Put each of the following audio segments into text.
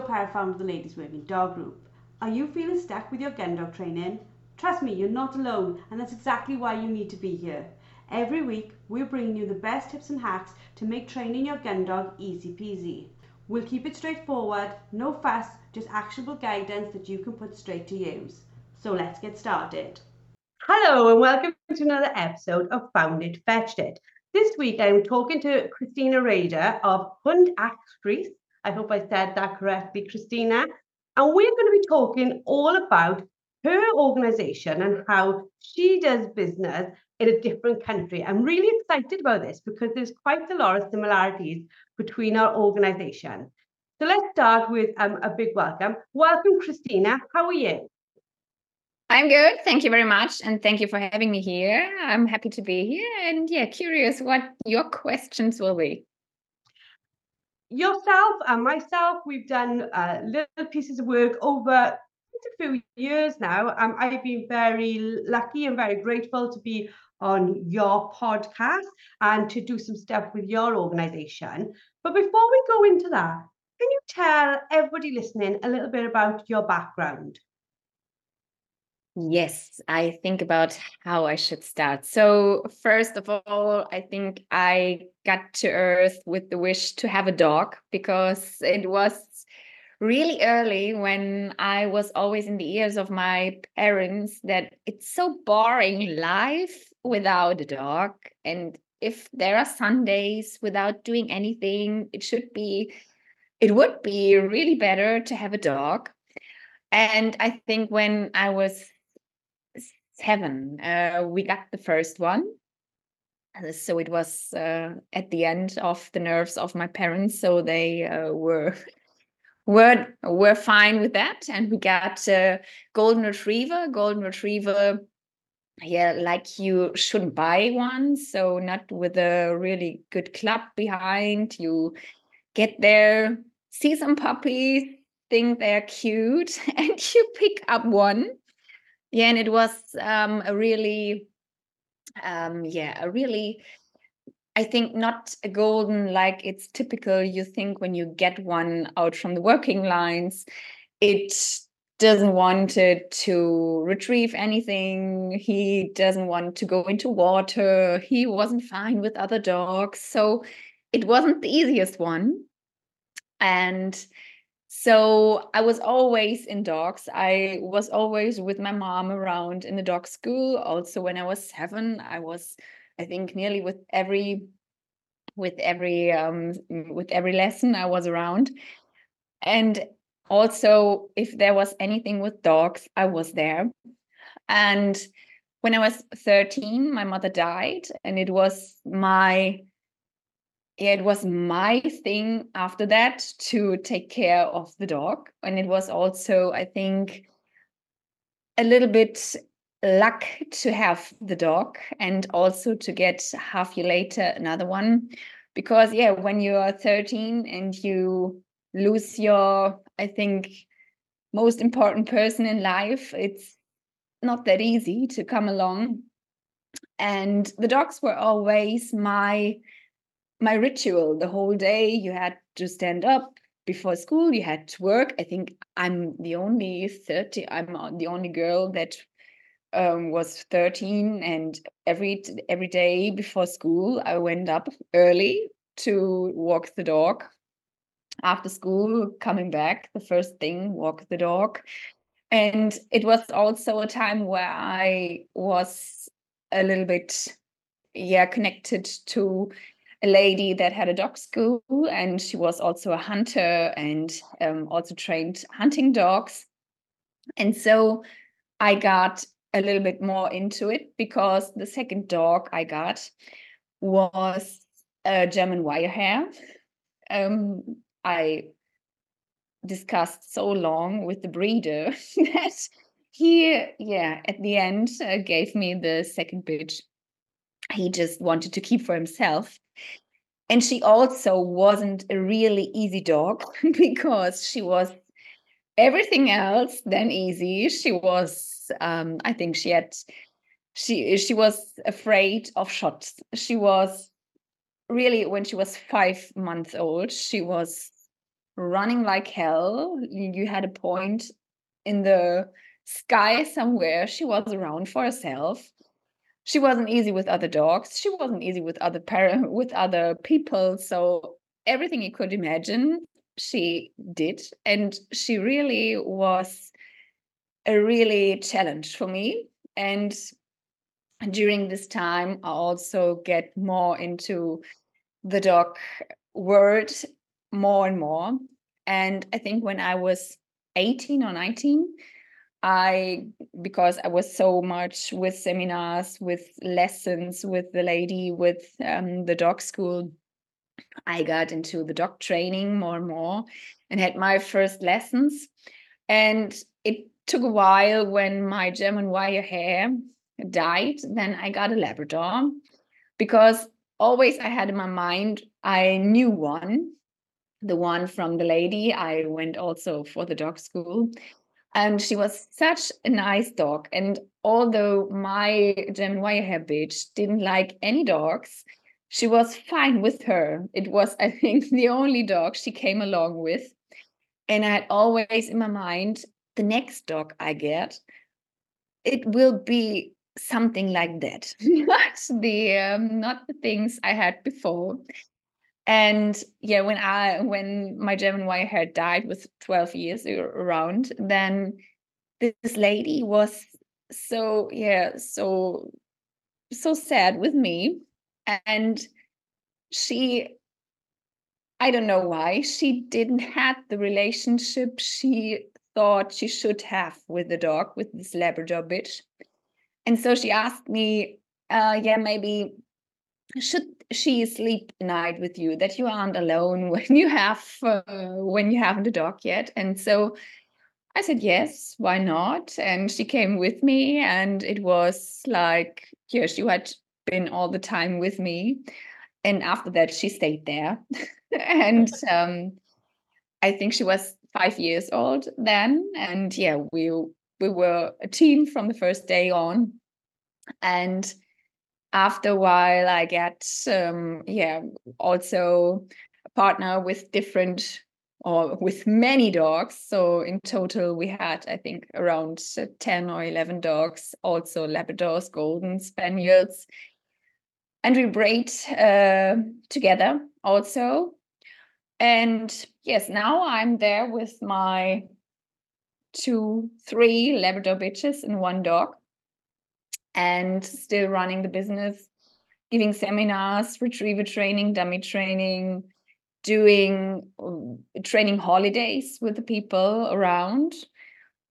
Perrott, founder of the Ladies Working Dog Group. Are you feeling stuck with your gun dog training? Trust me, you're not alone, and that's exactly why you need to be here. Every week, we're bringing you the best tips and hacks to make training your gun dog easy peasy. We'll keep it straightforward, no fuss, just actionable guidance that you can put straight to use. So let's get started. Hello, and welcome to another episode of Found It, Fetched It. This week, I'm talking to Kristina Radar of Hundepraxis. I hope I said that correctly, Kristina. And we're going to be talking all about her organization and how she does business in a different country. I'm really excited about this because there's quite a lot of similarities between our organization. So let's start with um, a big welcome. Welcome, Kristina. How are you? I'm good. Thank you very much. And thank you for having me here. I'm happy to be here. And yeah, curious what your questions will be. Yourself and myself, we've done uh, little pieces of work over a few years now. Um, I've been very lucky and very grateful to be on your podcast and to do some stuff with your organization. But before we go into that, can you tell everybody listening a little bit about your background? Yes, I think about how I should start. So, first of all, I think I got to Earth with the wish to have a dog because it was really early when I was always in the ears of my parents that it's so boring life without a dog. And if there are Sundays without doing anything, it should be, it would be really better to have a dog. And I think when I was seven, uh, we got the first one. Uh, so it was uh, at the end of the nerves of my parents, so they uh, were were were fine with that, and we got a golden retriever. Golden retriever, yeah, like you shouldn't buy one, so not with a really good club behind. You get there, see some puppies, think they're cute, and you pick up one yeah and it was um, a really um, yeah a really i think not a golden like it's typical you think when you get one out from the working lines it doesn't want it to retrieve anything he doesn't want to go into water he wasn't fine with other dogs so it wasn't the easiest one. And so I was always in dogs. I was always with my mom around in the dog school. Also, when I was seven, I was, I think, nearly with every, with every, um, with every lesson I was around. And also, if there was anything with dogs, I was there. And when I was 13, my mother died, and it was my it was my thing after that to take care of the dog. And it was also, I think, a little bit luck to have the dog and also to get half year later another one. Because, yeah, when you are 13 and you lose your, I think, most important person in life, it's not that easy to come along. And the dogs were always my my ritual the whole day. You had to stand up before school, you had to work. I think I'm the only 30, I'm the only girl that um, was 13 and every every day before school I went up early to walk the dog. After school, coming back, the first thing, walk the dog. And it was also a time where I was a little bit yeah connected to a lady that had a dog school and she was also a hunter and um, also trained hunting dogs. And so I got a little bit more into it because the second dog I got was a German Wirehair. Um, I discussed so long with the breeder that he, yeah, at the end uh, gave me the second bitch he just wanted to keep for himself. And she also wasn't a really easy dog because she was everything else than easy. She was, um, I think she had, she she was afraid of shots. She was really when she was five months old. She was running like hell. You had a point in the sky somewhere. She was around for herself. She wasn't easy with other dogs. She wasn't easy with other parent with other people. So everything you could imagine, she did, and she really was a really challenge for me. And during this time, I also get more into the dog world more and more. And I think when I was 18 or 19, I, because I was so much with seminars, with lessons with the lady, with um, the dog school, I got into the dog training more and more and had my first lessons. And it took a while when my German wire hair died, then I got a Labrador because always I had in my mind, I knew one, the one from the lady. I went also for the dog school. And she was such a nice dog. And although my German Wirehair bitch didn't like any dogs, she was fine with her. It was, I think, the only dog she came along with. And I had always in my mind, the next dog I get, it will be something like that not the um, not the things i had before and yeah when i when my german hair died with 12 years around then this lady was so yeah so so sad with me. And she i don't know why she didn't have the relationship she thought she should have with the dog with this labrador bitch. And so she asked me, uh, yeah, maybe should she sleep night with you that you aren't alone when you have uh, when you haven't a dog yet. And so i said yes why not? And she came with me and it was like yeah she had been all the time with me. And after that she stayed there. And um, i think she was five years old then. And yeah we we were a team from the first day on. And after a while, I get, um, yeah, also a partner with different or with many dogs. So in total, we had, I think, around 10 or 11 dogs, also Labradors, Golden Spaniels. And we breed uh, together also. And yes, now I'm there with my two, three Labrador bitches and one dog, and still running the business, giving seminars, retriever training, dummy training, doing uh, training holidays with the people around,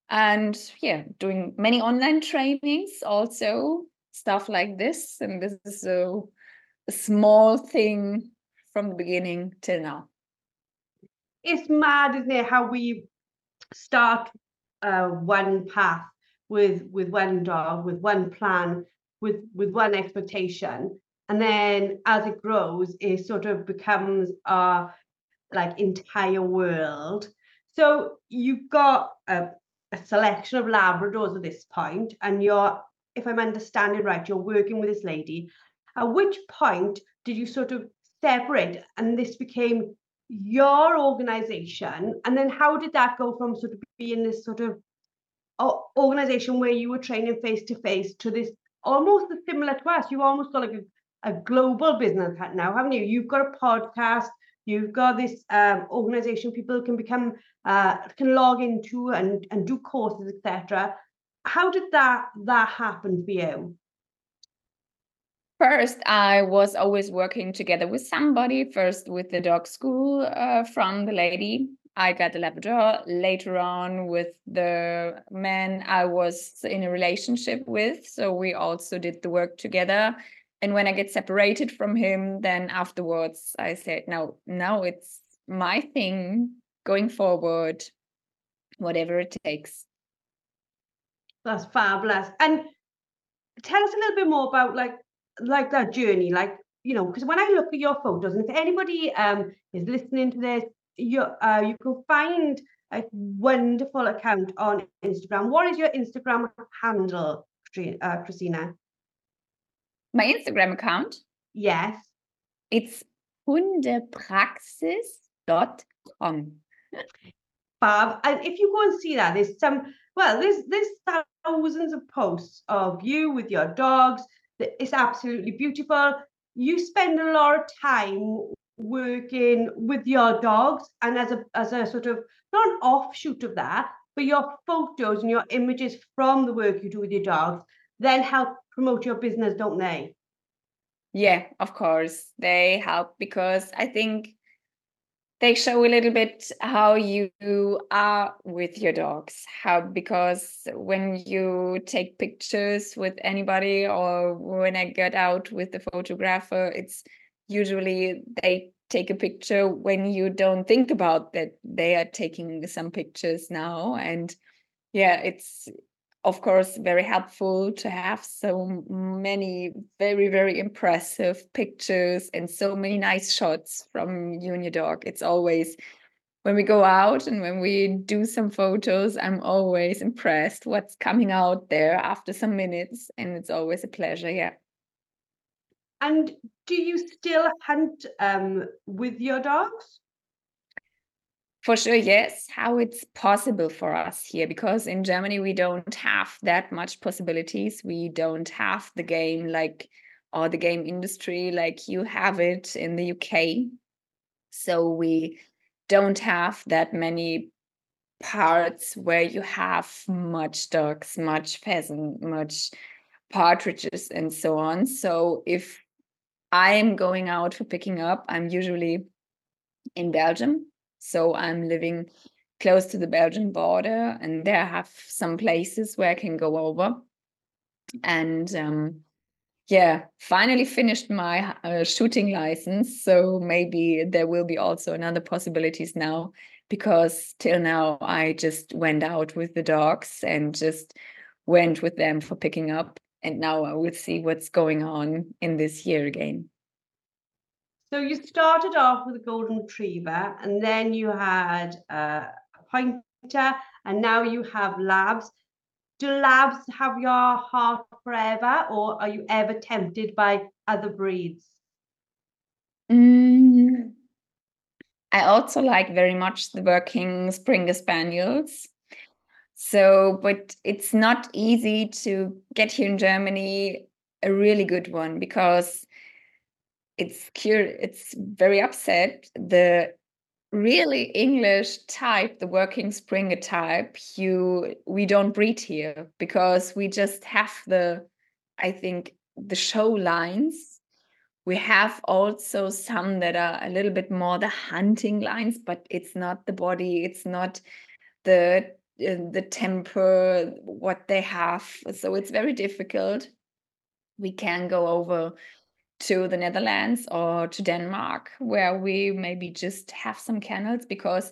and yeah, doing many online trainings also, stuff like this. And this is a, a small thing from the beginning till now. It's mad, isn't it, how we start uh, one path with with one dog, with one plan, with with one expectation, and then as it grows, it sort of becomes our like entire world. So you've got a, a selection of Labradors at this point, and you're, if I'm understanding right, you're working with this lady. At which point did you sort of separate, and this became your organization and then how did that go from sort of being this sort of organization where you were training face to face to this almost similar to us. You almost got like a, a global business now haven't you? You've got a podcast. You've got this um, organization people can become uh, can log into and and do courses etc how did that that happen for you? First, I was always working together with somebody, first with the dog school uh, from the lady. I got the Labrador. Later on, with the man I was in a relationship with. So we also did the work together. And when I get separated from him, then afterwards I said, no, now it's my thing going forward, whatever it takes. That's fabulous. And tell us a little bit more about like like that journey, like you know, because when I look at your photos, and if anybody um is listening to this, you uh you can find a wonderful account on Instagram. What is your Instagram handle, uh, Kristina? My Instagram account? Yes. It's hundepraxis.com. Bob, And if you go and see that, there's some, well, there's there's thousands of posts of you with your dogs. It's absolutely beautiful. You spend a lot of time working with your dogs, and as a as a sort of not an offshoot of that, but your photos and your images from the work you do with your dogs then help promote your business, don't they? Yeah, of course. They help because I think they show a little bit how you are with your dogs how because when you take pictures with anybody or when i get out with the photographer it's usually they take a picture when you don't think about that they are taking some pictures now and yeah it's of course very helpful to have so many very very impressive pictures and so many nice shots from you your dog. It's always when we go out and when we do some photos i'm always impressed what's coming out there after some minutes and it's always a pleasure yeah and do you still hunt um, with your dogs for sure, yes. How it's possible for us here, because in Germany we don't have that much possibilities. We don't have the game like or the game industry like you have it in the UK. So we don't have that many parts where you have much ducks, much pheasant, much partridges, and so on. So if I'm going out for picking up, I'm usually in Belgium so I'm living close to the Belgian border, and there I have some places where I can go over. And um, yeah, finally finished my uh, shooting license. So maybe there will be also another possibilities now because till now I just went out with the dogs and just went with them for picking up. And now I will see what's going on in this year again. So you started off with a golden retriever, and then you had uh, a pointer, and now you have labs. Do labs have your heart forever, or are you ever tempted by other breeds? Mm, I also like very much the working Springer Spaniels. So, but it's not easy to get here in Germany a really good one because it's cur- it's very upset. The really english type the working springer type you we don't breed here because we just have the i think the show lines. We have also some that are a little bit more the hunting lines but it's not the body it's not the Uh, the temper what they have so it's very difficult we can go over to the Netherlands or to Denmark, where we maybe just have some kennels because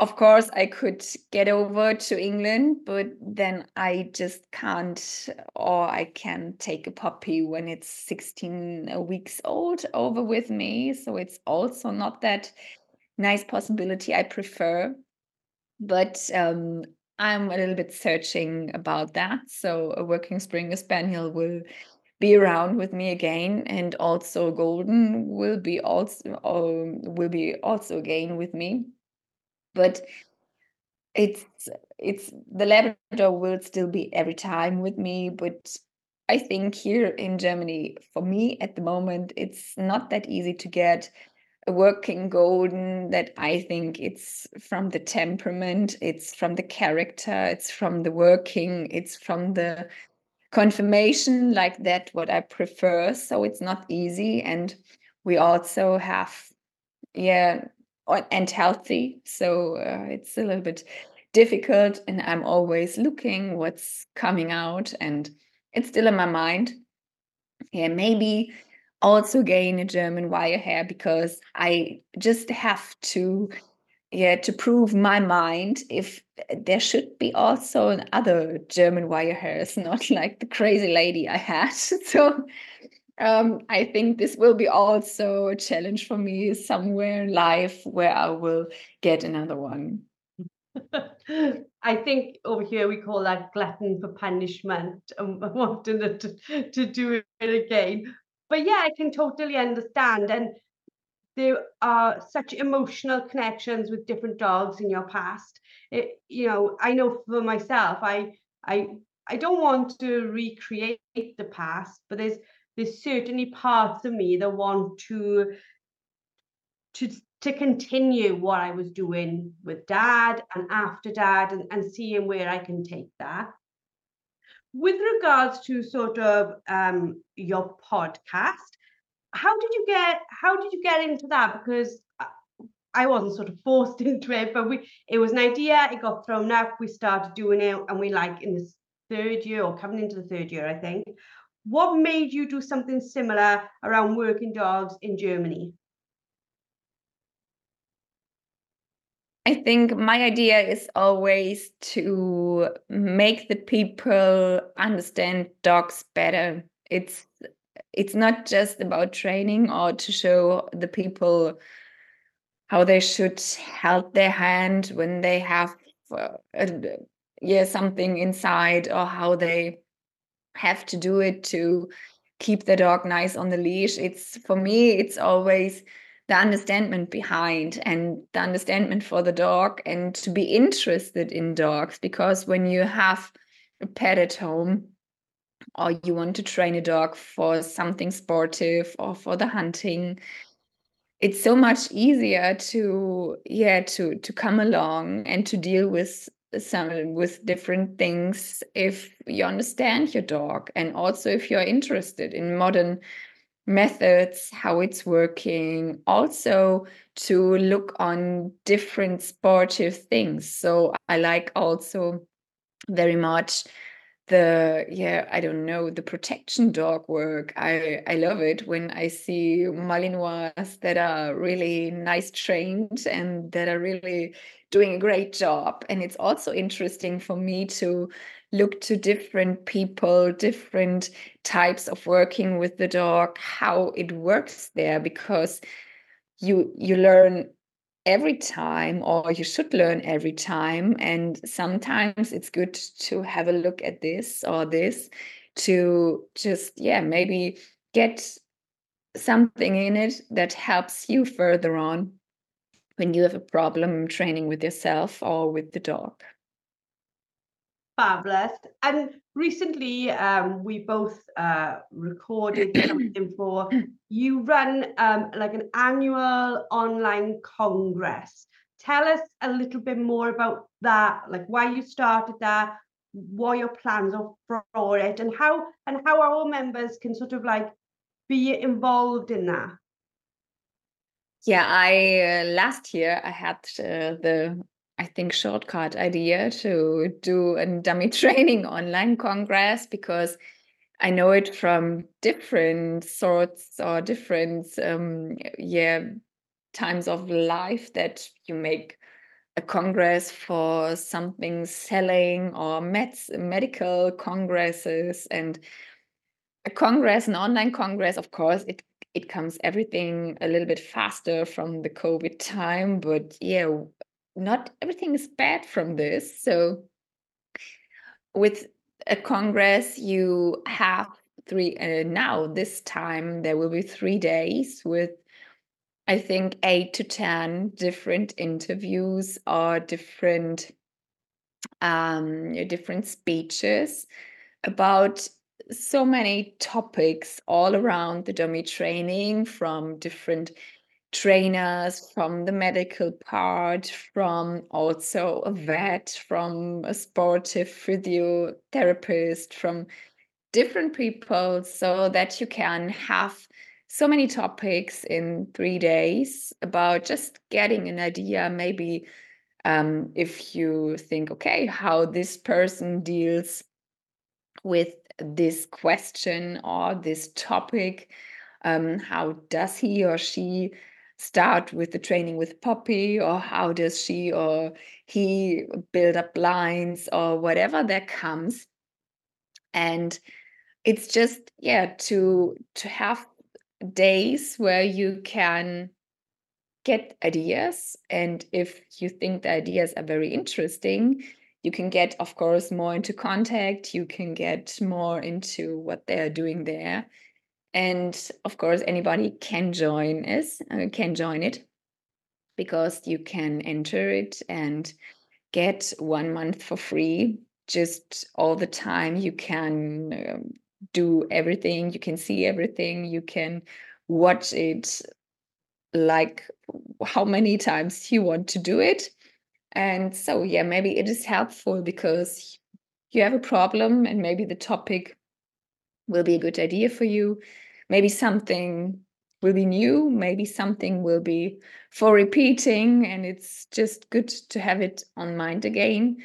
of course I could get over to England, but then I just can't, or I can take a puppy when it's 16 weeks old over with me. So it's also not that nice possibility I prefer. But um, I'm a little bit searching about that. So a working Springer Spaniel will be around with me again and also golden will be also um, will be also again with me but it's it's the labrador will still be every time with me but i think here in germany for me at the moment it's not that easy to get working golden that i think it's from the temperament it's from the character it's from the working it's from the confirmation like that what i prefer. So it's not easy and we also have yeah and healthy. So uh, it's a little bit difficult and i'm always looking what's coming out and it's still in my mind. Yeah maybe also gain a german wire hair because i just have to yeah to prove my mind if there should be also another german wire hairs not like the crazy lady i had. So um, i think this will be also a challenge for me somewhere in life where i will get another one. I think over here we call that glutton for punishment and wanting to, to do it again. But yeah, I can totally understand. And there are such emotional connections with different dogs in your past. It, you know, I know for myself, I I I don't want to recreate the past, but there's there's certainly parts of me that want to to to continue what I was doing with dad and after dad and, and seeing where I can take that. With regards to sort of um, your podcast, how did you get how did you get into that? Because I wasn't sort of forced into it, but we it was an idea, it got thrown up, we started doing it, and we like in this third year or coming into the third year, I think. What made you do something similar around working dogs in Germany? I think my idea is always to make the people understand dogs better. It's it's not just about training or to show the people how they should hold their hand when they have uh, yeah something inside or how they have to do it to keep the dog nice on the leash it's for me it's always the understanding behind and the understanding for the dog and to be interested in dogs because when you have a pet at home or you want to train a dog for something sportive or for the hunting it's so much easier to yeah to to come along and to deal with some with different things if you understand your dog and also if you're interested in modern methods how it's working also to look on different sportive things. So i like also very much the yeah i don't know the protection dog work. I i love it when i see malinois that are really nice trained and that are really doing a great job. And it's also interesting for me to look to different people different types of working with the dog how it works there because you you learn every time or you should learn every time and sometimes it's good to have a look at this or this to just yeah maybe get something in it that helps you further on when you have a problem training with yourself or with the dog Fabulous. And recently, um, we both uh, recorded something for you run um, like an annual online congress. Tell us a little bit more about that, like why you started that, what your plans are for it, and how and how our members can sort of like be involved in that. Yeah, I uh, last year I had uh, the I think, shortcut idea to do a dummy training online congress because I know it from different sorts or different, um, yeah, times of life that you make a congress for something selling or med- medical congresses. And a congress, an online congress, of course, it it comes everything a little bit faster from the COVID time, but yeah, not everything is bad from this. So, with a Congress, you have three, uh, now this time there will be three days with, I think, eight to 10 different interviews or different. Um, different speeches about so many topics all around the dummy training from different trainers from the medical part, from also a vet, from a sportive physiotherapist, from different people, so that you can have so many topics in three days about just getting an idea, maybe. Um, if you think, okay, how this person deals with this question or this topic, um, how does he or she start with the training with Poppy, or how does she or he build up lines, or whatever that comes. And it's just, yeah, to to have days where you can get ideas. And if you think the ideas are very interesting, you can get, of course, more into contact, you can get more into what they're doing there and of course anybody can join us uh, can join it because you can enter it and get one month for free. Just all the time you can um, do everything you can see everything you can watch it like how many times you want to do it. And so yeah maybe it is helpful because you have a problem and maybe the topic will be a good idea for you maybe something will be new maybe something will be for repeating and it's just good to have it on mind again.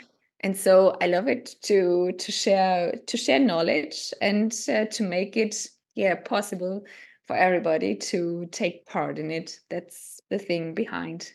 And so i love it to to share to share knowledge and uh, to make it yeah possible for everybody to take part in it. That's the thing behind.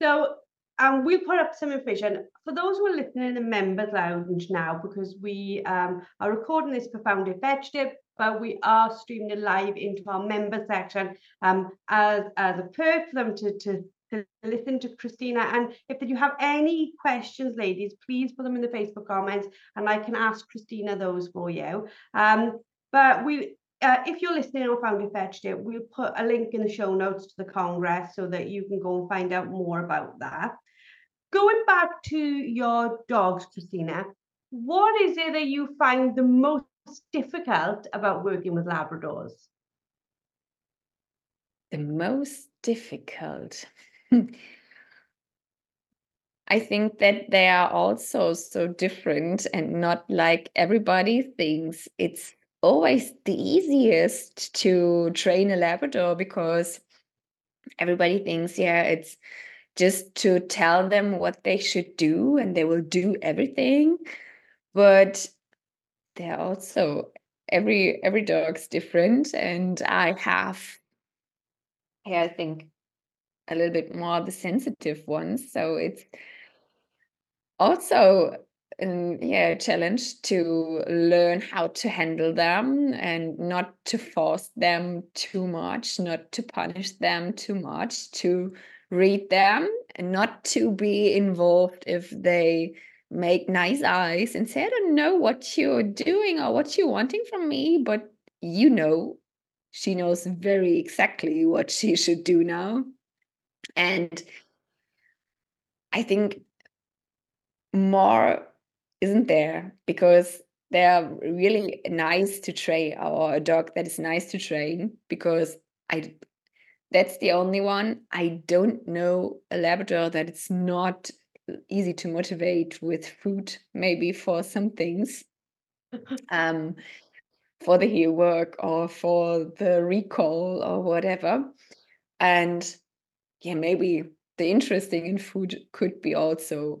So um, we'll put up some information. For those who are listening in the members lounge now because we um, are recording this for Found It Fetched It, but we are streaming live into our member section um, as as a perk for them to to to listen to Kristina. And if you have any questions, ladies, please put them in the Facebook comments and I can ask Kristina those for you. Um, but we uh, if you're listening on Found It Fetched It, we'll put a link in the show notes to the Congress so that you can go and find out more about that. Going back to your dogs, Kristina, what is it that you find the most difficult about working with Labradors? The most difficult. I think that they are also so different and not like everybody thinks it's always the easiest to train a Labrador because everybody thinks, yeah, it's just to tell them what they should do and they will do everything. But they're also every every dog's different and I have yeah, I think a little bit more the sensitive ones. So it's also um, yeah challenge to learn how to handle them and not to force them too much not to punish them too much to read them and not to be involved if they make nice eyes and say i don't know what you're doing or what you're wanting from me but you know she knows very exactly what she should do now. And i think more isn't there because they're really nice to train or a dog that is nice to train because i that's the only one. I don't know a labrador that it's not easy to motivate with food maybe for some things um for the heel work or for the recall or whatever and yeah maybe the interesting in food could be also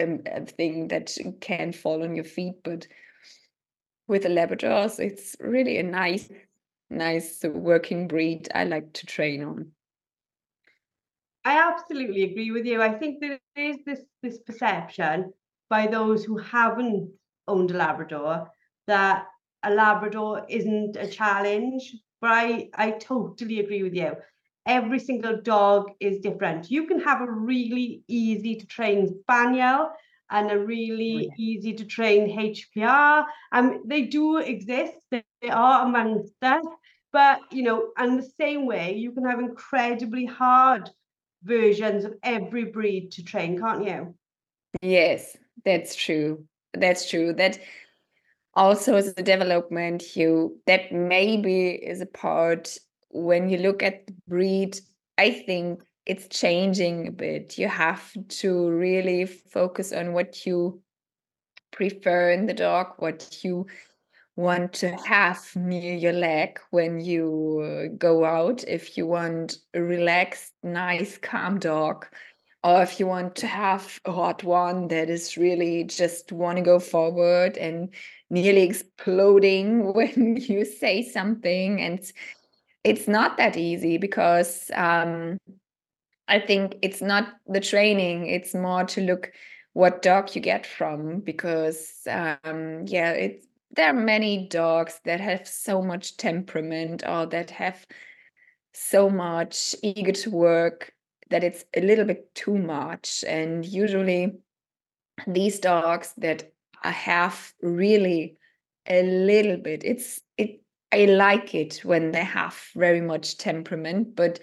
um, a thing that can fall on your feet. But with the Labradors, it's really a nice, nice working breed. I like to train on. I absolutely agree with you. I think there is this this perception by those who haven't owned a Labrador that a Labrador isn't a challenge. But I, I totally agree with you every single dog is different. You can have a really easy to train spaniel and a really oh, yeah. easy to train HPR. Um, they do exist. They, they are amongst us. But you know, and the same way, you can have incredibly hard versions of every breed to train, can't you? Yes, that's true. That's true. That also is a development you that maybe is a part when you look at the breed, I think it's changing a bit. You have to really focus on what you prefer in the dog, what you want to have near your leg when you uh, go out. If you want a relaxed, nice, calm dog, or if you want to have a hot one that is really just want to go forward and nearly exploding when you say something and it's not that easy because um, I think it's not the training. It's more to look what dog you get from because um, yeah, it's there are many dogs that have so much temperament or that have so much eager to work that it's a little bit too much. And usually, these dogs that have really a little bit. It's it I like it when they have very much temperament, but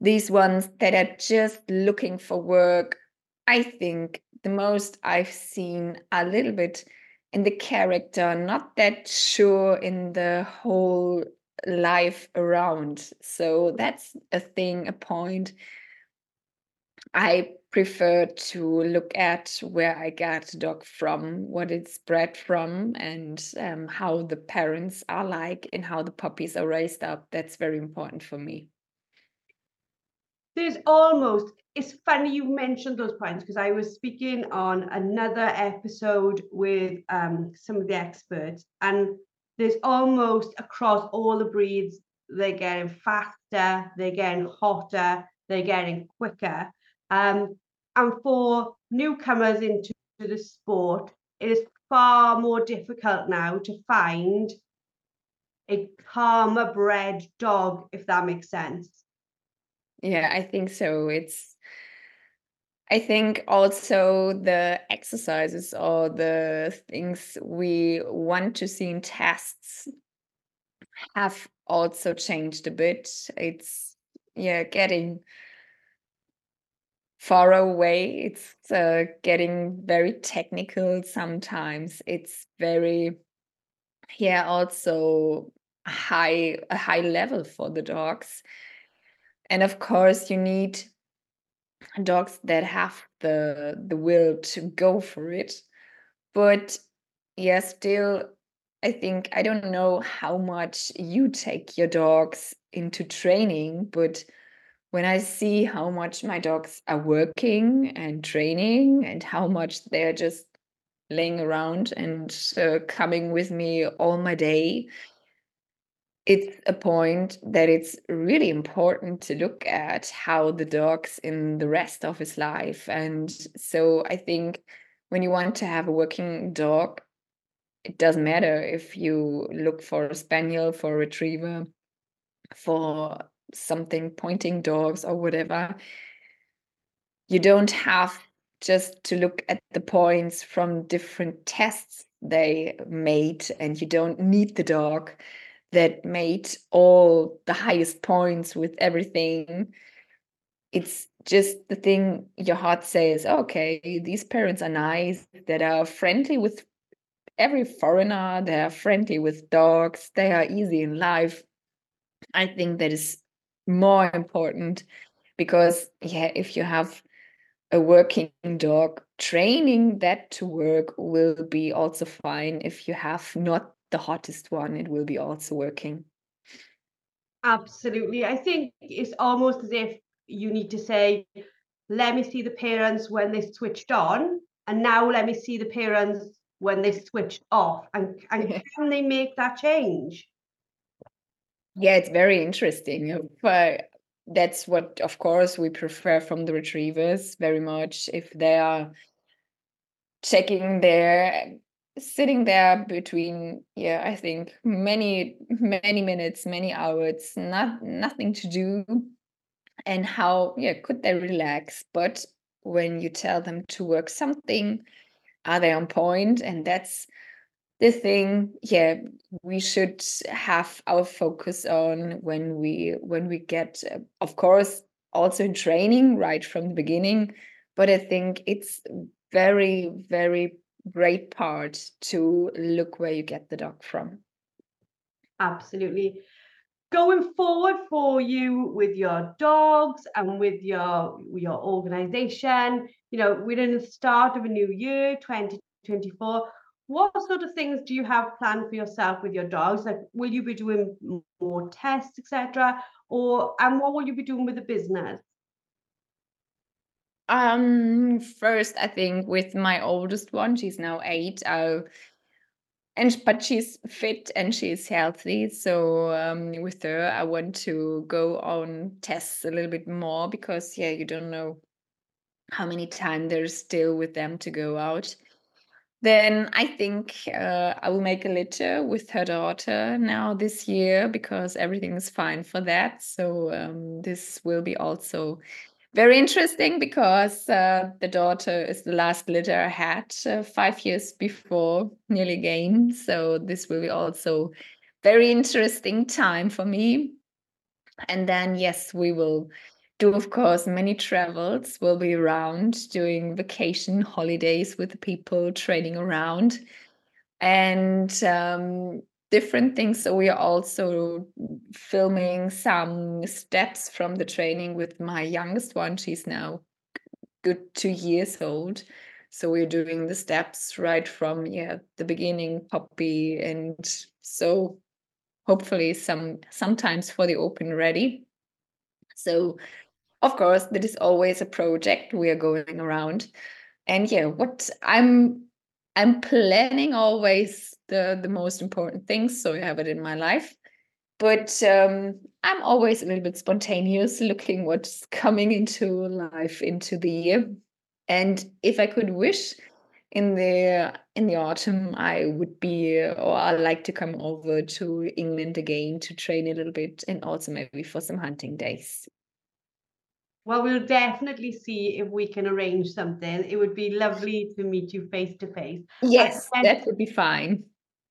these ones that are just looking for work, I think the most I've seen a little bit in the character, not that sure in the whole life around. So that's a thing, a point. I prefer to look at where I got the dog from, what it's bred from, and um, how the parents are like and how the puppies are raised up. That's very important for me. There's almost, it's funny you mentioned those points because I was speaking on another episode with um, some of the experts, and there's almost across all the breeds, they're getting faster, they're getting hotter, they're getting quicker. Um, and for newcomers into the sport, it is far more difficult now to find a calmer bred dog, if that makes sense. Yeah, I think so. It's I think also the exercises or the things we want to see in tests have also changed a bit. It's yeah, getting far away. It's uh, getting very technical sometimes. It's very yeah, also high a high level for the dogs. And of course, you need dogs that have the the will to go for it. But yeah still i think i don't know how much you take your dogs into training but when i see how much my dogs are working and training and how much they're just laying around and uh, coming with me all my day it's a point that it's really important to look at how the dog's in the rest of his life. And so I think when you want to have a working dog, it doesn't matter if you look for a spaniel, for a retriever, for something pointing dogs or whatever. You don't have just to look at the points from different tests they made, and you don't need the dog that made all the highest points with everything. It's just the thing your heart says, oh, okay, these parents are nice, that are friendly with every foreigner, they are friendly with dogs, they are easy in life. I think that is more important because, yeah, if you have a working dog, training that to work will be also fine if you have not the hottest one, it will be also working. Absolutely. I think it's almost as if you need to say, let me see the parents when they switched on, and now let me see the parents when they switched off. And, and can they make that change? Yeah, it's very interesting. Uh, but that's what, of course, we prefer from the retrievers very much. If they are checking their sitting there between yeah i think many many minutes many hours not nothing to do. And how yeah could they relax? But when you tell them to work something are they on point? And that's the thing yeah we should have our focus on when we when we get uh, of course also in training right from the beginning. But i think it's very very great part to look where you get the dog from. Absolutely. Going forward for you with your dogs and with your your organization, you know, we're in the start of a new year, 2024. What sort of things do you have planned for yourself with your dogs? Like, will you be doing more tests, etc., or and what will you be doing with the business? Um, first, I think with my oldest one, she's now eight. Uh, and but she's fit and she's healthy. So um, with her, I want to go on tests a little bit more because yeah, you don't know how many time there's still with them to go out. Then I think uh, I will make a litter with her daughter now this year because everything is fine for that. So um, this will be also very interesting because uh, the daughter is the last litter I had uh, five years before nearly game. So this will be also very interesting time for me. And then yes, we will do of course many travels. We'll be around doing vacation holidays with people training around and um, different things. So we are also filming some steps from the training with my youngest one. She's now good two years old. So we're doing the steps right from yeah the beginning puppy and so hopefully some sometimes for the open ready. So of course that is always a project we are going around. And yeah, what I'm I'm planning always the the most important things, so I have it in my life. But um, I'm always a little bit spontaneous, looking what's coming into life into the year. And if I could wish in the in the autumn, I would be or I like to come over to England again to train a little bit, and also maybe for some hunting days. Well, we'll definitely see if we can arrange something. It would be lovely to meet you face to face. Yes, that would be fine.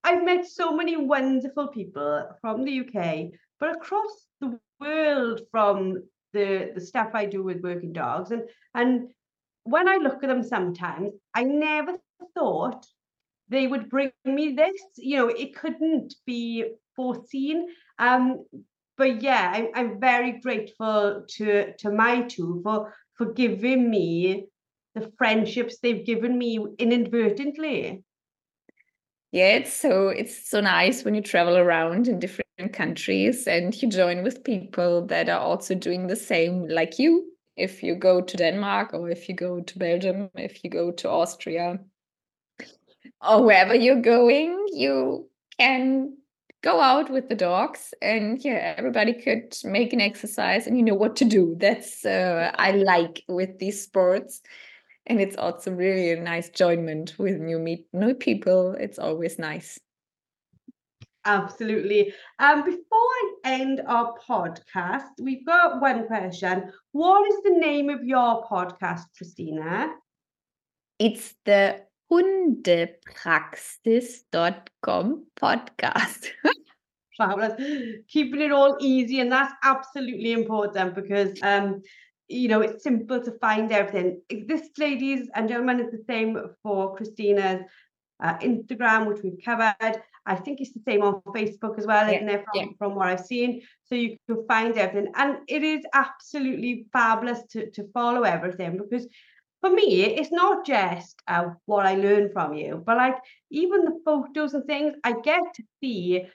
I've met so many wonderful people from the UK, but across the world from the, the stuff I do with working dogs. And and when I look at them sometimes, I never thought they would bring me this. You know, it couldn't be foreseen. Um, but yeah, I'm, I'm very grateful to to my two for for giving me the friendships they've given me inadvertently. Yeah, it's so it's so nice when you travel around in different countries and you join with people that are also doing the same like you. If you go to Denmark or if you go to Belgium, if you go to Austria, or wherever you're going, you can go out with the dogs and yeah everybody could make an exercise and you know what to do that's uh, i like with these sports and it's also really a nice joinment with new meet new people. It's always nice. Absolutely. Um before i end our podcast we've got one question. What is the name of your podcast Kristina? It's the hundepraxis.com podcast. Fabulous. Keeping it all easy, and that's absolutely important because um, you know, it's simple to find everything. This, ladies and gentlemen, is the same for Kristina's uh, Instagram, which we've covered. I think it's the same on Facebook as well, yeah, isn't it? From, yeah. from what I've seen. So you can find everything. And it is absolutely fabulous to, to follow everything because for me, it's not just uh, what I learn from you, but like even the photos and things, I get to see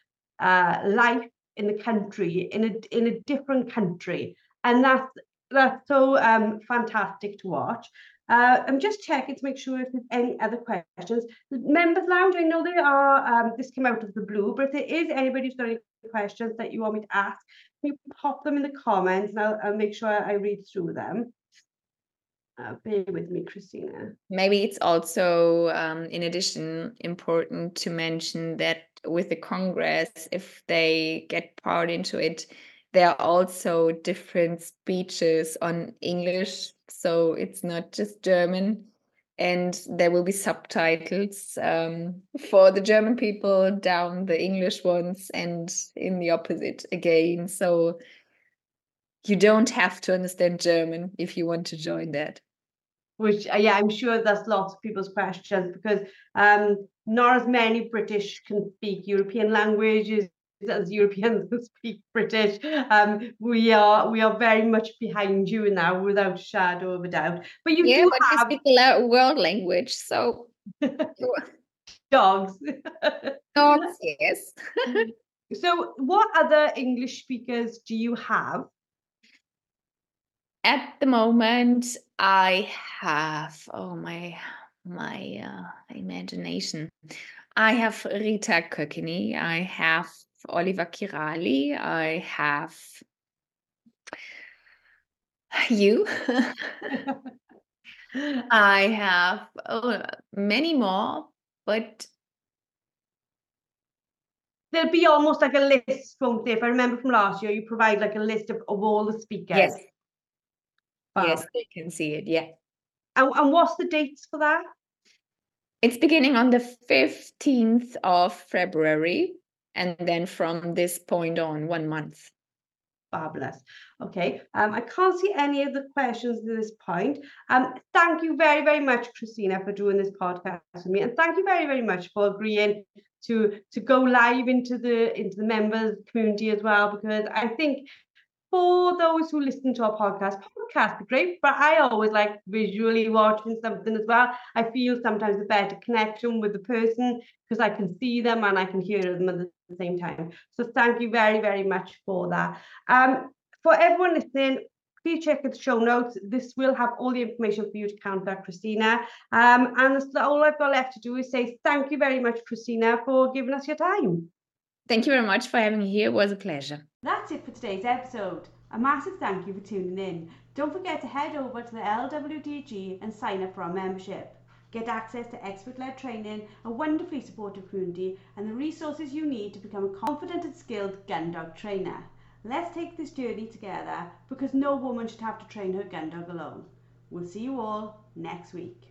uh, life in the country in a in a different country, and that's that's so um, fantastic to watch. Uh, I'm just checking to make sure if there's any other questions. Members Lounge, I know there are, um, this came out of the blue, but if there is anybody who's got any questions that you want me to ask, you pop them in the comments and I'll, I'll make sure I read through them. Uh, bear with me, Kristina. Maybe it's also, um, in addition, important to mention that with the Congress, if they get part into it, there are also different speeches on English. So it's not just German. And there will be subtitles um, for the German people down the English ones and in the opposite again. So you don't have to understand German if you want to join that which uh, yeah, I'm sure that's lots of people's questions because um, not as many British can speak European languages as Europeans who speak British. Um, we are we are very much behind you now, without a shadow of a doubt. But you yeah, do but have you speak a world language, so dogs. dogs, yes. so, what other English speakers do you have? At the moment, I have oh my my uh, imagination. I have Rita Kökini. I have Oliver Kirali. I have you. I have oh, many more, but there'll be almost like a list, won't there? If I remember from last year, you provide like a list of, of all the speakers. Yes, Yes, they can see it. Yeah. And, and what's the dates for that? It's beginning on the 15th of February, and then from this point on, one month. Fabulous. Okay, um, I can't see any of the questions at this point. Um, thank you very, very much, Kristina, for doing this podcast with me, and thank you very, very much for agreeing to to go live into the into the members community as well, because I think for those who listen to our podcast, podcast great, but I always like visually watching something as well. I feel sometimes a better connection with the person because I can see them and I can hear them at the same time. So thank you very, very much for that. Um, for everyone listening, please check the show notes. This will have all the information for you to contact Kristina. Um, and all I've got left to do is say thank you very much, Kristina, for giving us your time. Thank you very much for having me here. It was a pleasure. That's it for today's episode. A massive thank you for tuning in. Don't forget to head over to the LWDG and sign up for our membership. Get access to expert led training, a wonderfully supportive community, and the resources you need to become a confident and skilled gun dog trainer. Let's take this journey together because no woman should have to train her gun dog alone. We'll see you all next week.